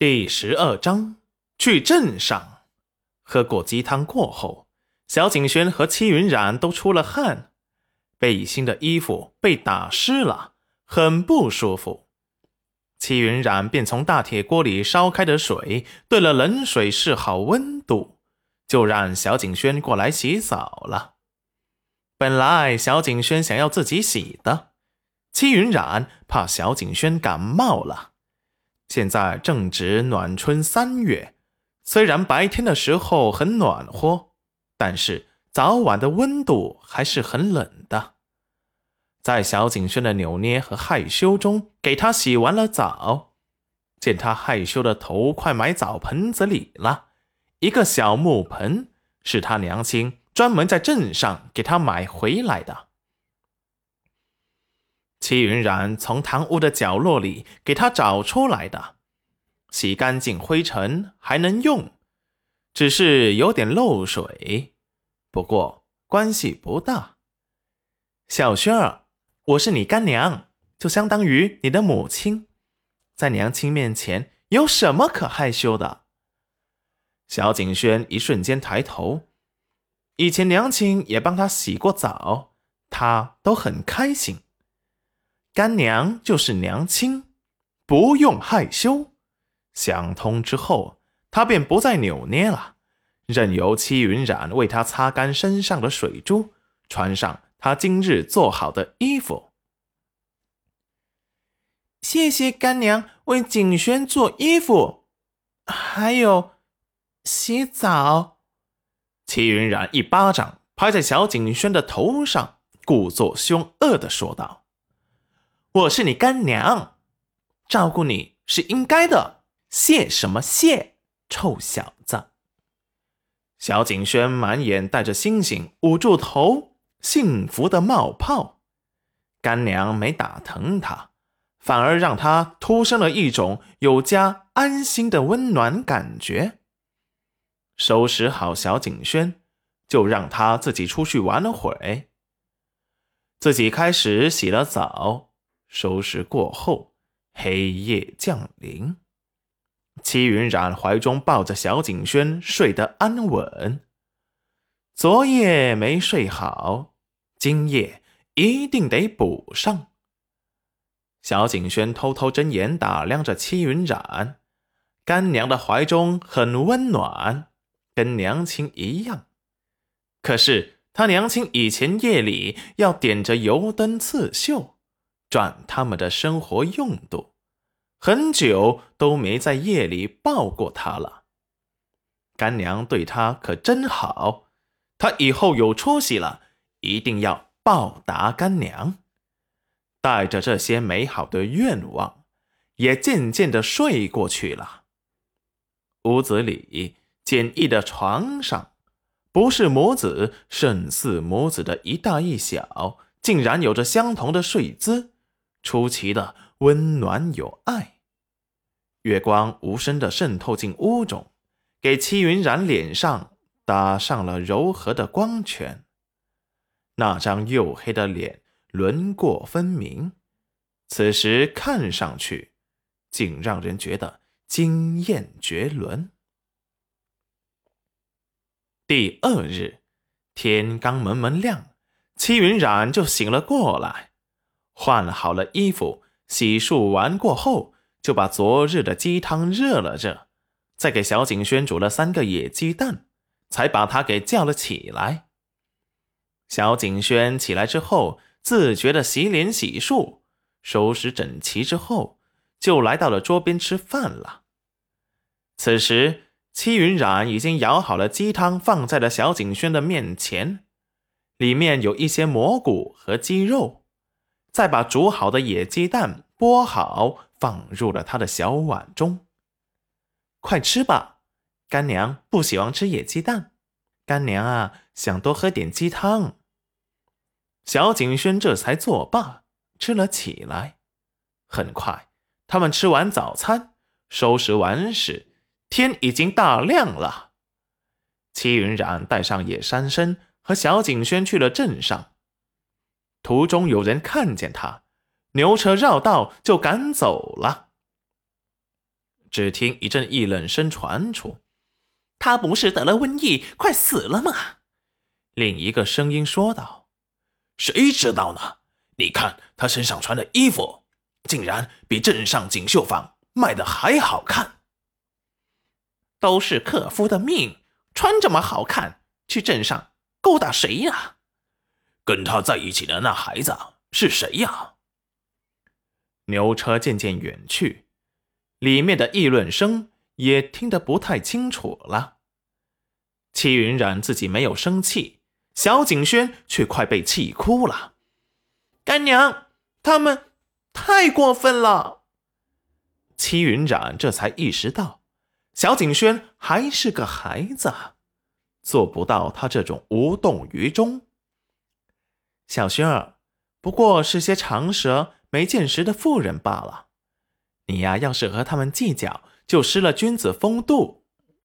第十二章，去镇上。喝过鸡汤过后，小景轩和戚云染都出了汗，背心的衣服被打湿了，很不舒服。戚云染便从大铁锅里烧开的水兑了冷水试好温度，就让小景轩过来洗澡了。本来小景轩想要自己洗的，戚云染怕小景轩感冒了。现在正值暖春三月，虽然白天的时候很暖和，但是早晚的温度还是很冷的。在小景轩的扭捏和害羞中，给他洗完了澡。见他害羞的头快埋澡盆子里了，一个小木盆是他娘亲专门在镇上给他买回来的。戚云染从堂屋的角落里给他找出来的，洗干净灰尘还能用，只是有点漏水，不过关系不大。小轩儿，我是你干娘，就相当于你的母亲，在娘亲面前有什么可害羞的？小景轩一瞬间抬头，以前娘亲也帮他洗过澡，他都很开心。干娘就是娘亲，不用害羞。想通之后，他便不再扭捏了，任由戚云染为他擦干身上的水珠，穿上他今日做好的衣服。谢谢干娘为景轩做衣服，还有洗澡。戚云染一巴掌拍在小景轩的头上，故作凶恶的说道。我是你干娘，照顾你是应该的。谢什么谢，臭小子！小景轩满眼带着星星，捂住头，幸福的冒泡。干娘没打疼他，反而让他突生了一种有家安心的温暖感觉。收拾好小景轩，就让他自己出去玩了会儿自己开始洗了澡。收拾过后，黑夜降临。戚云染怀中抱着小景轩，睡得安稳。昨夜没睡好，今夜一定得补上。小景轩偷偷睁眼打量着戚云染，干娘的怀中很温暖，跟娘亲一样。可是他娘亲以前夜里要点着油灯刺绣。赚他们的生活用度，很久都没在夜里抱过他了。干娘对他可真好，他以后有出息了，一定要报答干娘。带着这些美好的愿望，也渐渐的睡过去了。屋子里简易的床上，不是母子胜似母子的一大一小，竟然有着相同的睡姿。出奇的温暖有爱，月光无声的渗透进屋中，给戚云染脸上打上了柔和的光圈。那张黝黑的脸轮廓分明，此时看上去竟让人觉得惊艳绝伦。第二日，天刚蒙蒙亮，戚云染就醒了过来。换好了衣服，洗漱完过后，就把昨日的鸡汤热了热，再给小景轩煮了三个野鸡蛋，才把他给叫了起来。小景轩起来之后，自觉的洗脸洗漱，收拾整齐之后，就来到了桌边吃饭了。此时，戚云染已经舀好了鸡汤，放在了小景轩的面前，里面有一些蘑菇和鸡肉。再把煮好的野鸡蛋剥好，放入了他的小碗中。快吃吧，干娘不喜欢吃野鸡蛋，干娘啊想多喝点鸡汤。小景轩这才作罢，吃了起来。很快，他们吃完早餐，收拾完时，天已经大亮了。戚云染带上野山参和小景轩去了镇上。途中有人看见他，牛车绕道就赶走了。只听一阵议论声传出：“他不是得了瘟疫，快死了吗？”另一个声音说道：“谁知道呢？你看他身上穿的衣服，竟然比镇上锦绣坊卖的还好看。都是克夫的命，穿这么好看去镇上勾搭谁呀？跟他在一起的那孩子是谁呀？”牛车渐渐远去，里面的议论声也听得不太清楚了。戚云染自己没有生气。小景轩却快被气哭了，干娘，他们太过分了。戚云染这才意识到，小景轩还是个孩子，做不到他这种无动于衷。小薰儿，不过是些长舌没见识的妇人罢了，你呀，要是和他们计较，就失了君子风度。